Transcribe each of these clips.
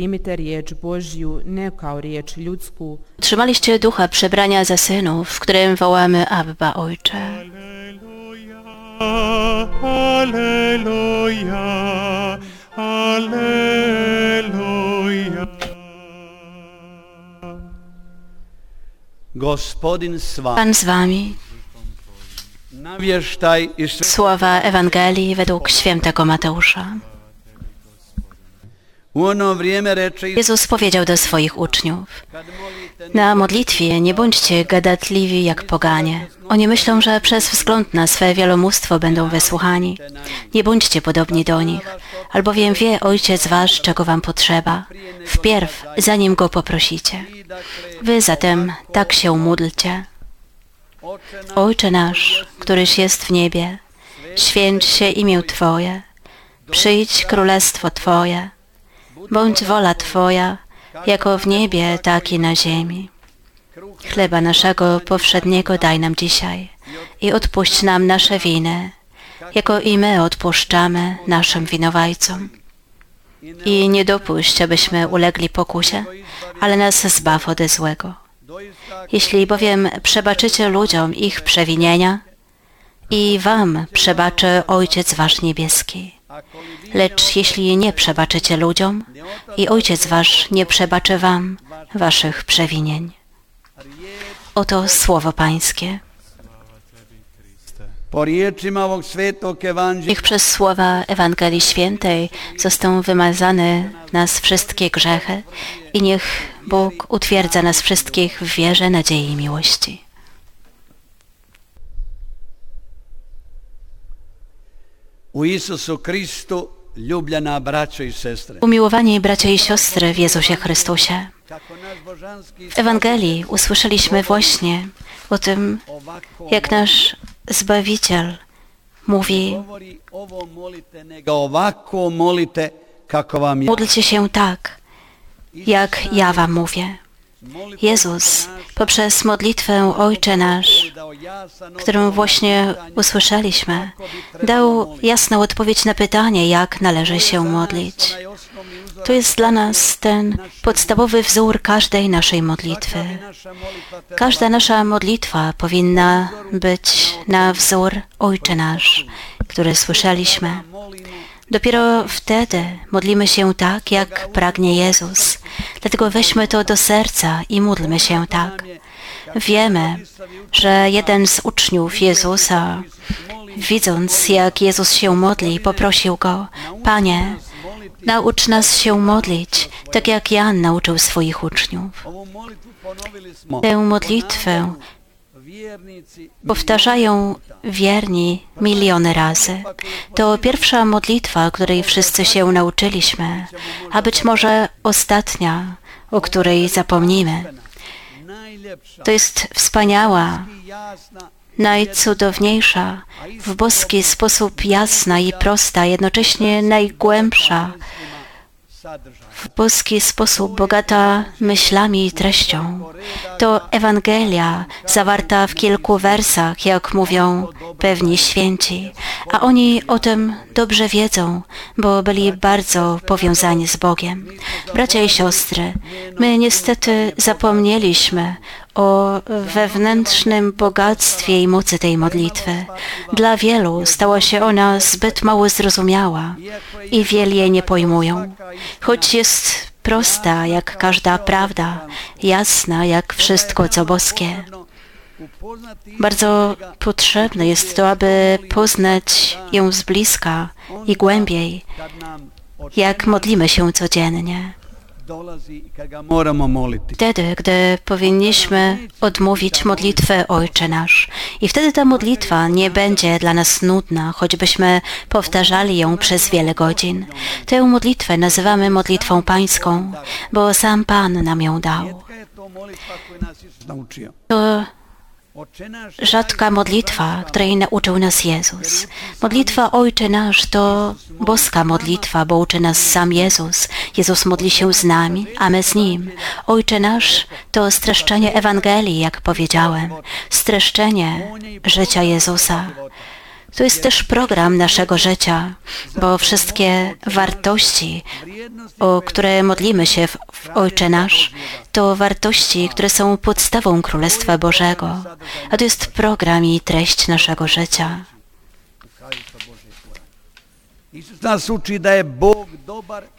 Primite riječ Božju ne kao riječ ljudsku, Trzymaliście ducha przebrania za synów, w którym wołamy Abba Ojcze. Alleluja, Alleluja. Gospodin vama. Pan z wami. Słowa Ewangelii według świętego Mateusza. Jezus powiedział do swoich uczniów: Na modlitwie nie bądźcie gadatliwi jak poganie. Oni myślą, że przez wzgląd na swe wielomóstwo będą wysłuchani. Nie bądźcie podobni do nich, albowiem wie Ojciec Wasz, czego Wam potrzeba, wpierw, zanim Go poprosicie. Wy zatem tak się módlcie. Ojcze nasz, któryś jest w niebie, święć się imię Twoje, przyjdź królestwo Twoje, bądź wola Twoja, jako w niebie, tak i na ziemi. Chleba naszego powszedniego daj nam dzisiaj i odpuść nam nasze winy, jako i my odpuszczamy naszym winowajcom. I nie dopuść, abyśmy ulegli pokusie, ale nas zbaw ode złego. Jeśli bowiem przebaczycie ludziom ich przewinienia, i wam przebaczy Ojciec Wasz Niebieski. Lecz jeśli nie przebaczycie ludziom, i Ojciec Wasz nie przebaczy wam waszych przewinień. Oto słowo Pańskie. Niech przez słowa Ewangelii Świętej zostaną wymazane nas wszystkie grzechy i niech Bóg utwierdza nas wszystkich w wierze, nadziei i miłości. U Isusu Kristu ljubljena braćo i sestre. Umiłowani bracia i siostry w Jezusie Chrystusie, w Ewangelii usłyszeliśmy właśnie o tym, jak nasz Zbawiciel mówi, módlcie się tak, jak ja wam mówię. Jezus poprzez modlitwę Ojcze Nasz, którą właśnie usłyszeliśmy, dał jasną odpowiedź na pytanie, jak należy się modlić. To jest dla nas ten podstawowy wzór każdej naszej modlitwy. Każda nasza modlitwa powinna być na wzór Ojcze Nasz, który słyszeliśmy. Dopiero wtedy modlimy się tak, jak pragnie Jezus. Dlatego weźmy to do serca i módlmy się tak. Wiemy, że jeden z uczniów Jezusa, widząc jak Jezus się modli, poprosił go, Panie, naucz nas się modlić, tak jak Jan nauczył swoich uczniów. Tę modlitwę powtarzają wierni miliony razy. To pierwsza modlitwa, której wszyscy się nauczyliśmy, a być może ostatnia, o której zapomnimy. To jest wspaniała, najcudowniejsza, w boski sposób jasna i prosta, jednocześnie najgłębsza. W boski sposób bogata myślami i treścią. To Ewangelia zawarta w kilku wersach, jak mówią pewni święci, a oni o tym dobrze wiedzą, bo byli bardzo powiązani z Bogiem. Bracia i siostry, my niestety zapomnieliśmy o wewnętrznym bogactwie i mocy tej modlitwy. Dla wielu stała się ona zbyt mało zrozumiała i wielu jej nie pojmują. Choć jest prosta jak każda prawda, jasna jak wszystko co boskie. Bardzo potrzebne jest to, aby poznać ją z bliska i głębiej, jak modlimy się codziennie. Wtedy, gdy powinniśmy odmówić modlitwę Ojcze Nasz. I wtedy ta modlitwa nie będzie dla nas nudna, choćbyśmy powtarzali ją przez wiele godzin. Tę modlitwę nazywamy modlitwą pańską, bo sam Pan nam ją dał. To rzadka modlitwa, której nauczył nas Jezus. Modlitwa Ojcze Nasz to boska modlitwa, bo uczy nas sam Jezus. Jezus modli się z nami, a my z Nim. Ojcze Nasz to streszczenie Ewangelii, jak powiedziałem, streszczenie życia Jezusa. To jest też program naszego życia, bo wszystkie wartości, o które modlimy się w, w Ojcze Nasz, to wartości, które są podstawą Królestwa Bożego, a to jest program i treść naszego życia.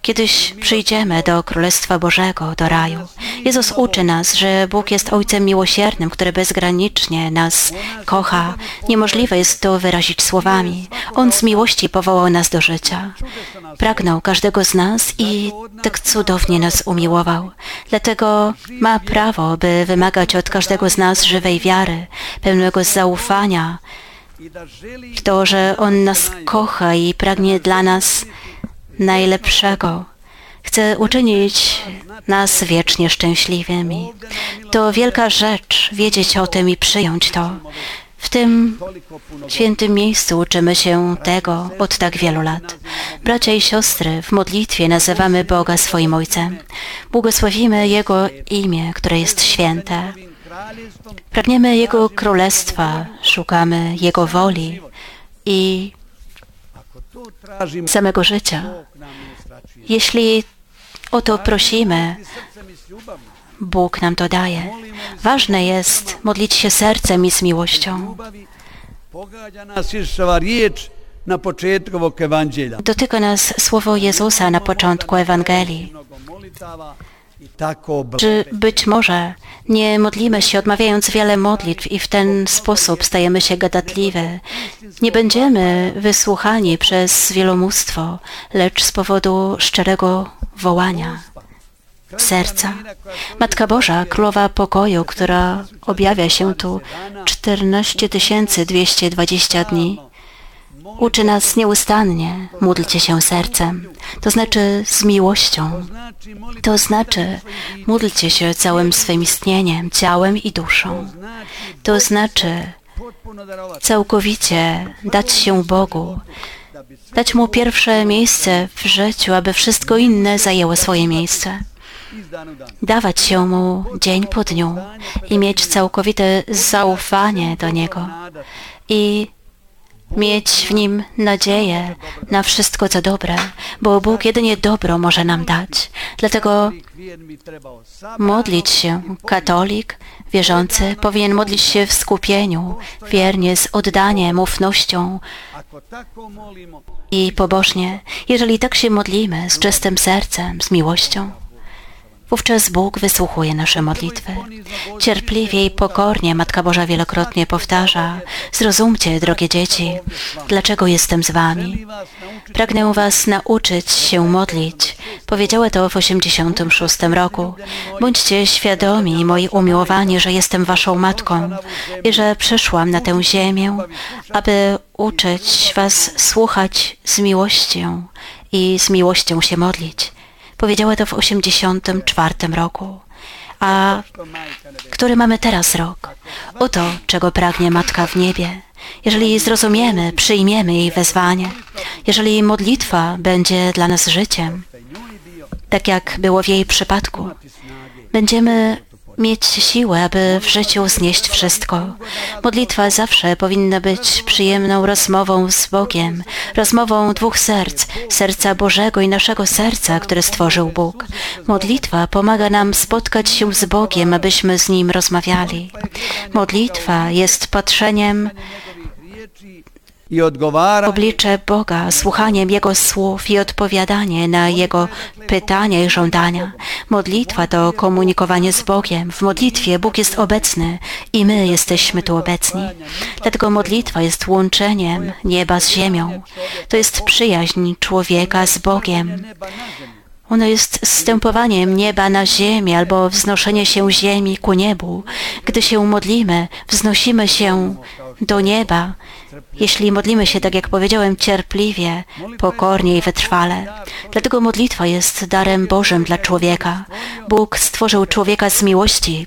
Kiedyś przyjdziemy do Królestwa Bożego, do raju. Jezus uczy nas, że Bóg jest Ojcem miłosiernym, który bezgranicznie nas kocha. Niemożliwe jest to wyrazić słowami. On z miłości powołał nas do życia. Pragnął każdego z nas i tak cudownie nas umiłował. Dlatego ma prawo, by wymagać od każdego z nas żywej wiary, pełnego zaufania, w to, że On nas kocha i pragnie dla nas najlepszego. Chce uczynić nas wiecznie szczęśliwymi. To wielka rzecz wiedzieć o tym i przyjąć to. W tym świętym miejscu uczymy się tego od tak wielu lat. Bracia i siostry, w modlitwie nazywamy Boga swoim Ojcem. Błogosławimy Jego imię, które jest święte. Pragniemy Jego królestwa, szukamy Jego woli i samego życia. Jeśli o to prosimy. Bóg nam to daje. Ważne jest modlić się sercem i z miłością. Dotyka nas słowo Jezusa na początku Ewangelii. Czy być może nie modlimy się odmawiając wiele modlitw i w ten sposób stajemy się gadatliwe? Nie będziemy wysłuchani przez wielomóstwo, lecz z powodu szczerego wołania serca. Matka Boża, Królowa Pokoju, która objawia się tu 14 220 dni, uczy nas nieustannie módlcie się sercem, to znaczy z miłością. To znaczy módlcie się całym swym istnieniem, ciałem i duszą. To znaczy całkowicie dać się Bogu, dać Mu pierwsze miejsce w życiu, aby wszystko inne zajęło swoje miejsce. Dawać się Mu dzień po dniu i mieć całkowite zaufanie do Niego i mieć w Nim nadzieję na wszystko, co dobre, bo Bóg jedynie dobro może nam dać. Dlatego modlić się katolik, wierzący, powinien modlić się w skupieniu, wiernie, z oddaniem, ufnością i pobożnie. Jeżeli tak się modlimy, z czystym sercem, z miłością, wówczas Bóg wysłuchuje nasze modlitwy. Cierpliwie i pokornie Matka Boża wielokrotnie powtarza, zrozumcie, drogie dzieci, dlaczego jestem z wami. Pragnę was nauczyć się modlić. Powiedziała to w 86 roku. Bądźcie świadomi, moi umiłowani, że jestem waszą matką i że przyszłam na tę ziemię, aby uczyć was słuchać z miłością i z miłością się modlić. Powiedziała to w 84 roku. A który mamy teraz rok. Oto, czego pragnie Matka w niebie. Jeżeli zrozumiemy, przyjmiemy jej wezwanie, jeżeli modlitwa będzie dla nas życiem, tak jak było w jej przypadku, będziemy mieć siłę, aby w życiu znieść wszystko. Modlitwa zawsze powinna być przyjemną rozmową z Bogiem, rozmową dwóch serc, serca Bożego i naszego serca, które stworzył Bóg. Modlitwa pomaga nam spotkać się z Bogiem, abyśmy z Nim rozmawiali. Modlitwa jest patrzeniem oblicze Boga, słuchaniem Jego słów i odpowiadanie na Jego pytania i żądania. Modlitwa to komunikowanie z Bogiem. W modlitwie Bóg jest obecny i my jesteśmy tu obecni. Dlatego modlitwa jest łączeniem nieba z ziemią. To jest przyjaźń człowieka z Bogiem. Ono jest zstępowaniem nieba na ziemię albo wznoszenie się ziemi ku niebu. Gdy się modlimy, wznosimy się do nieba. Jeśli modlimy się, tak jak powiedziałem, cierpliwie, pokornie i wytrwale. Dlatego modlitwa jest darem Bożym dla człowieka. Bóg stworzył człowieka z miłości,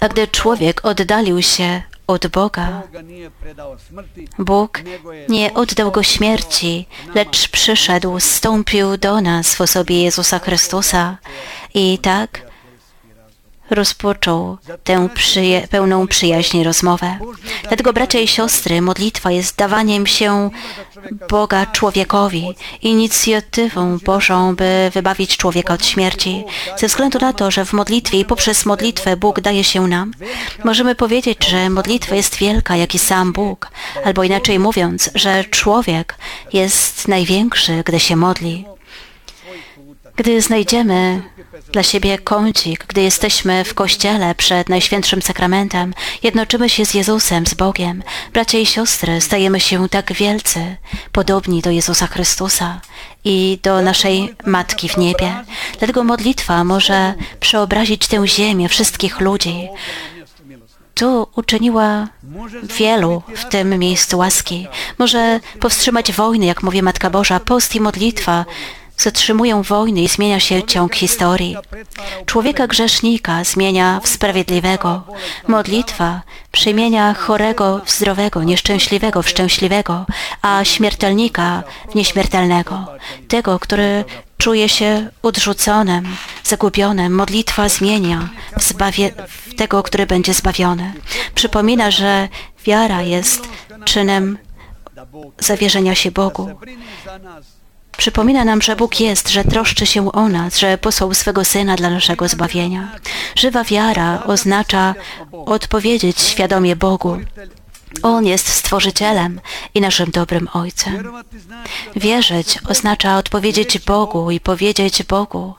a gdy człowiek oddalił się od Boga, Bóg nie oddał go śmierci, lecz przyszedł, stąpił do nas w osobie Jezusa Chrystusa i tak rozpoczął tę przyje, pełną przyjaźni rozmowę. Dlatego, bracia i siostry, modlitwa jest dawaniem się Boga człowiekowi, inicjatywą Bożą, by wybawić człowieka od śmierci. Ze względu na to, że w modlitwie i poprzez modlitwę Bóg daje się nam, możemy powiedzieć, że modlitwa jest wielka, jak i sam Bóg, albo inaczej mówiąc, że człowiek jest największy, gdy się modli. Gdy znajdziemy dla siebie kącik, gdy jesteśmy w kościele przed Najświętszym Sakramentem, jednoczymy się z Jezusem, z Bogiem. Bracia i siostry, stajemy się tak wielcy, podobni do Jezusa Chrystusa i do naszej Matki w niebie. Dlatego modlitwa może przeobrazić tę ziemię wszystkich ludzi. Tu uczyniła wielu w tym miejscu łaski. Może powstrzymać wojny, jak mówi Matka Boża, post i modlitwa zatrzymują wojny i zmienia się ciąg historii. Człowieka grzesznika zmienia w sprawiedliwego. Modlitwa przemienia chorego w zdrowego, nieszczęśliwego w szczęśliwego, a śmiertelnika w nieśmiertelnego. Tego, który czuje się odrzuconym, zagubionym. Modlitwa zmienia w, zbawie, w tego, który będzie zbawiony. Przypomina, że wiara jest czynem zawierzenia się Bogu. Przypomina nam, że Bóg jest, że troszczy się o nas, że posłał swego Syna dla naszego zbawienia. Żywa wiara oznacza odpowiedzieć świadomie Bogu. On jest Stworzycielem i naszym dobrym Ojcem. Wierzyć oznacza odpowiedzieć Bogu i powiedzieć Bogu,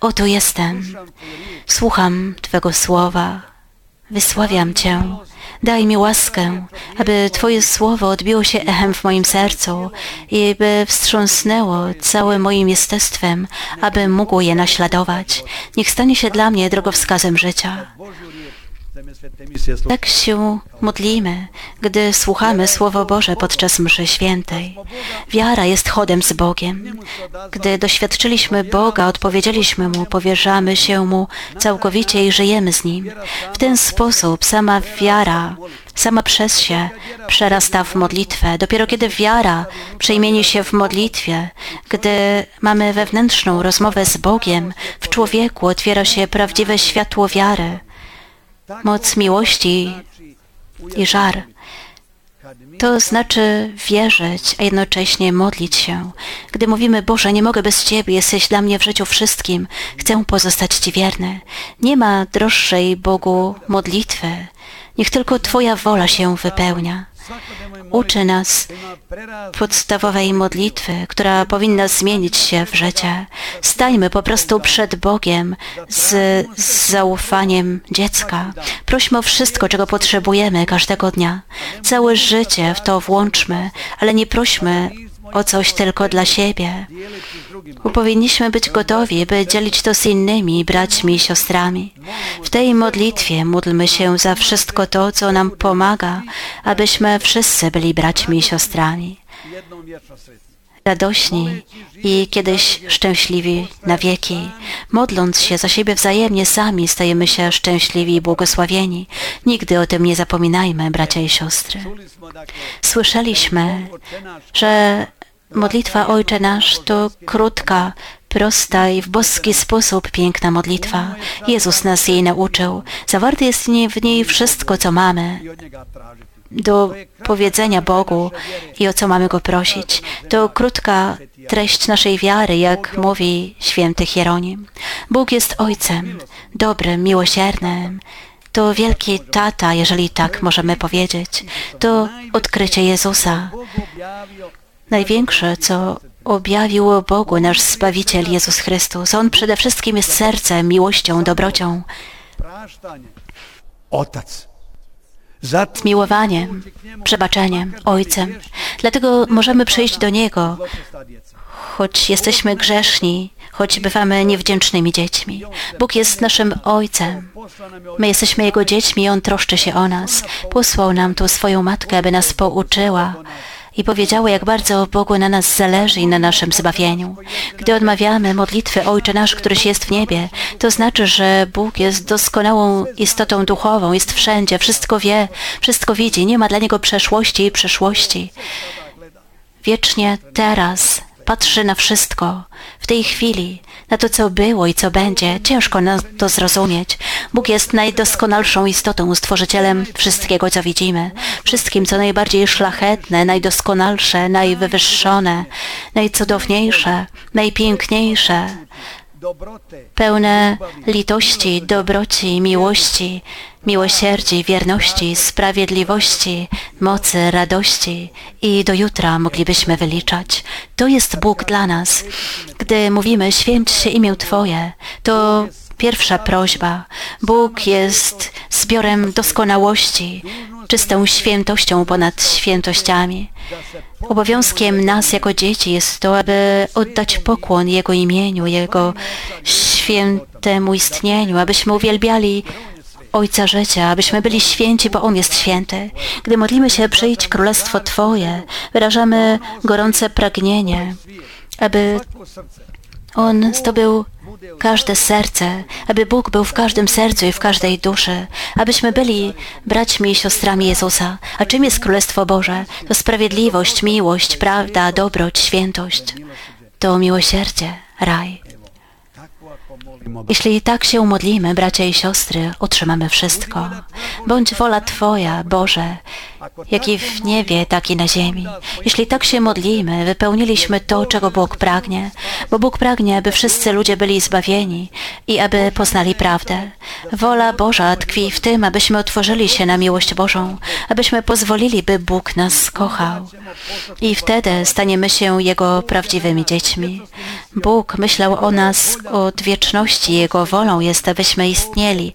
oto jestem, słucham Twego słowa, wysławiam Cię, Daj mi łaskę, aby Twoje słowo odbiło się echem w moim sercu i by wstrząsnęło całym moim jestestwem, aby mógł je naśladować. Niech stanie się dla mnie drogowskazem życia. Tak się modlimy, gdy słuchamy Słowo Boże podczas mszy świętej. Wiara jest chodem z Bogiem. Gdy doświadczyliśmy Boga, odpowiedzieliśmy Mu, powierzamy się Mu całkowicie i żyjemy z Nim. W ten sposób sama wiara, sama przez się przerasta w modlitwę. Dopiero kiedy wiara przejmieni się w modlitwie, gdy mamy wewnętrzną rozmowę z Bogiem, w człowieku otwiera się prawdziwe światło wiary moc miłości i żar. To znaczy wierzyć, a jednocześnie modlić się. Gdy mówimy, Boże, nie mogę bez Ciebie, jesteś dla mnie w życiu wszystkim, chcę pozostać Ci wierny. Nie ma droższej Bogu modlitwy. Niech tylko Twoja wola się wypełnia uczy nas podstawowej modlitwy, która powinna zmienić się w życie. Stańmy po prostu przed Bogiem z, z zaufaniem dziecka. Prośmy o wszystko, czego potrzebujemy każdego dnia. Całe życie w to włączmy, ale nie prośmy o coś tylko dla siebie. Powinniśmy być gotowi, by dzielić to z innymi braćmi i siostrami. W tej modlitwie módlmy się za wszystko to, co nam pomaga, abyśmy wszyscy byli braćmi i siostrami. Radośni i kiedyś szczęśliwi na wieki. Modląc się za siebie wzajemnie, sami stajemy się szczęśliwi i błogosławieni. Nigdy o tym nie zapominajmy, bracia i siostry. Słyszeliśmy, że Modlitwa Ojcze Nasz to krótka, prosta i w boski sposób piękna modlitwa. Jezus nas jej nauczył. Zawarte jest w niej wszystko, co mamy do powiedzenia Bogu i o co mamy Go prosić. To krótka treść naszej wiary, jak mówi święty Hieronim. Bóg jest Ojcem, dobrym, miłosiernym. To wielki tata, jeżeli tak możemy powiedzieć. To odkrycie Jezusa. Największe, co objawił Bogu nasz Zbawiciel Jezus Chrystus. On przede wszystkim jest sercem, miłością, dobrocią. Zmiłowaniem, przebaczeniem, Ojcem. Dlatego możemy przyjść do Niego, choć jesteśmy grzeszni, choć bywamy niewdzięcznymi dziećmi. Bóg jest naszym Ojcem. My jesteśmy Jego dziećmi i On troszczy się o nas. Posłał nam tu swoją Matkę, aby nas pouczyła i powiedziały, jak bardzo Bogu na nas zależy i na naszym zbawieniu. Gdy odmawiamy modlitwy Ojcze Nasz, któryś jest w niebie, to znaczy, że Bóg jest doskonałą istotą duchową, jest wszędzie, wszystko wie, wszystko widzi, nie ma dla Niego przeszłości i przyszłości. Wiecznie teraz patrzy na wszystko w tej chwili, na to, co było i co będzie. Ciężko nam to zrozumieć. Bóg jest najdoskonalszą istotą, stworzycielem wszystkiego, co widzimy. Wszystkim, co najbardziej szlachetne, najdoskonalsze, najwywyższone, najcudowniejsze, najpiękniejsze, pełne litości, dobroci, miłości, miłosierdzi, wierności, sprawiedliwości, mocy, radości i do jutra moglibyśmy wyliczać. To jest Bóg dla nas. Gdy mówimy święć się imię Twoje, to pierwsza prośba. Bóg jest zbiorem doskonałości, czystą świętością ponad świętościami. Obowiązkiem nas jako dzieci jest to, aby oddać pokłon Jego imieniu, Jego świętemu istnieniu, abyśmy uwielbiali Ojca życia, abyśmy byli święci, bo On jest święty. Gdy modlimy się, przyjdź królestwo Twoje, wyrażamy gorące pragnienie, aby On zdobył każde serce, aby Bóg był w każdym sercu i w każdej duszy, abyśmy byli braćmi i siostrami Jezusa. A czym jest Królestwo Boże? To sprawiedliwość, miłość, prawda, dobroć, świętość. To miłosierdzie, raj. Jeśli tak się umodlimy, bracia i siostry, otrzymamy wszystko. Bądź wola Twoja, Boże, jak i w niebie, tak i na ziemi. Jeśli tak się modlimy, wypełniliśmy to, czego Bóg pragnie, bo Bóg pragnie, aby wszyscy ludzie byli zbawieni i aby poznali prawdę. Wola Boża tkwi w tym, abyśmy otworzyli się na miłość Bożą, abyśmy pozwolili, by Bóg nas kochał. I wtedy staniemy się Jego prawdziwymi dziećmi. Bóg myślał o nas od wieczności. Jego wolą jest, abyśmy istnieli.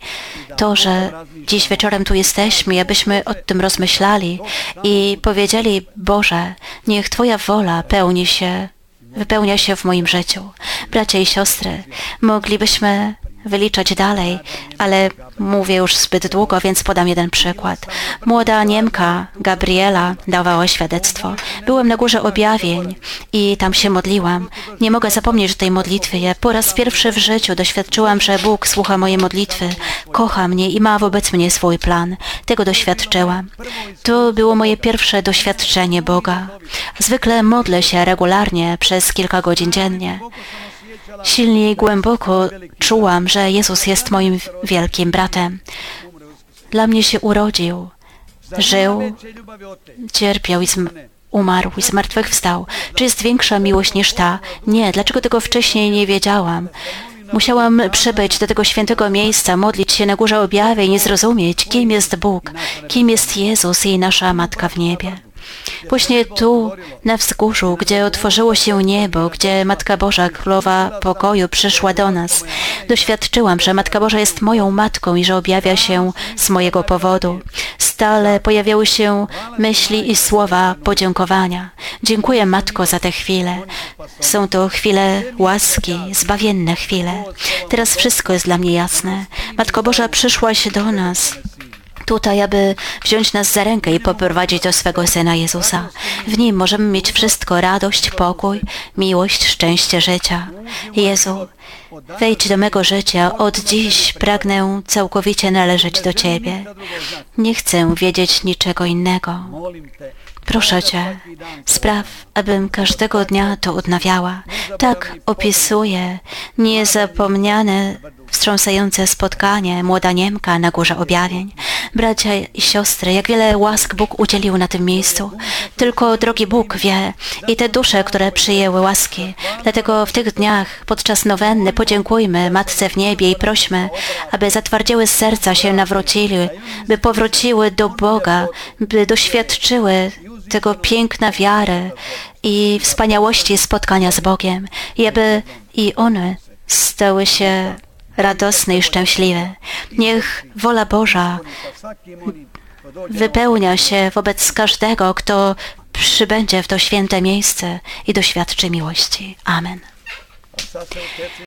To, że dziś wieczorem tu jesteśmy, abyśmy o tym rozmyślali i powiedzieli, Boże, niech Twoja wola pełni się, wypełnia się w moim życiu. Bracia i siostry, moglibyśmy wyliczać dalej, ale mówię już zbyt długo, więc podam jeden przykład. Młoda Niemka, Gabriela, dawała świadectwo. Byłem na górze objawień i tam się modliłam. Nie mogę zapomnieć tej modlitwy. Ja po raz pierwszy w życiu doświadczyłam, że Bóg słucha mojej modlitwy, kocha mnie i ma wobec mnie swój plan. Tego doświadczyłam. To było moje pierwsze doświadczenie Boga. Zwykle modlę się regularnie przez kilka godzin dziennie. Silnie i głęboko czułam, że Jezus jest moim wielkim bratem. Dla mnie się urodził, żył, cierpiał i umarł i zmartwychwstał. Czy jest większa miłość niż ta? Nie. Dlaczego tego wcześniej nie wiedziałam? Musiałam przybyć do tego świętego miejsca, modlić się na górze objawień i zrozumieć, kim jest Bóg, kim jest Jezus i nasza Matka w niebie. Właśnie tu, na wzgórzu, gdzie otworzyło się niebo, gdzie Matka Boża, Królowa Pokoju, przyszła do nas, doświadczyłam, że Matka Boża jest moją matką i że objawia się z mojego powodu. Stale pojawiały się myśli i słowa podziękowania. Dziękuję Matko za te chwile. Są to chwile łaski, zbawienne chwile. Teraz wszystko jest dla mnie jasne. Matko Boża przyszłaś do nas tutaj, aby wziąć nas za rękę i poprowadzić do swego Syna Jezusa. W Nim możemy mieć wszystko, radość, pokój, miłość, szczęście życia. Jezu, wejdź do mego życia. Od dziś pragnę całkowicie należeć do Ciebie. Nie chcę wiedzieć niczego innego. Proszę Cię, spraw, abym każdego dnia to odnawiała. Tak opisuje niezapomniane, wstrząsające spotkanie młoda Niemka na Górze Objawień. Bracia i siostry, jak wiele łask Bóg udzielił na tym miejscu. Tylko drogi Bóg wie i te dusze, które przyjęły łaski. Dlatego w tych dniach podczas nowenny podziękujmy Matce w niebie i prośmy, aby zatwardziły serca się nawrócili, by powróciły do Boga, by doświadczyły tego piękna wiary i wspaniałości spotkania z Bogiem i aby i one stały się radosne i szczęśliwe. Niech wola Boża wypełnia się wobec każdego, kto przybędzie w to święte miejsce i doświadczy miłości. Amen.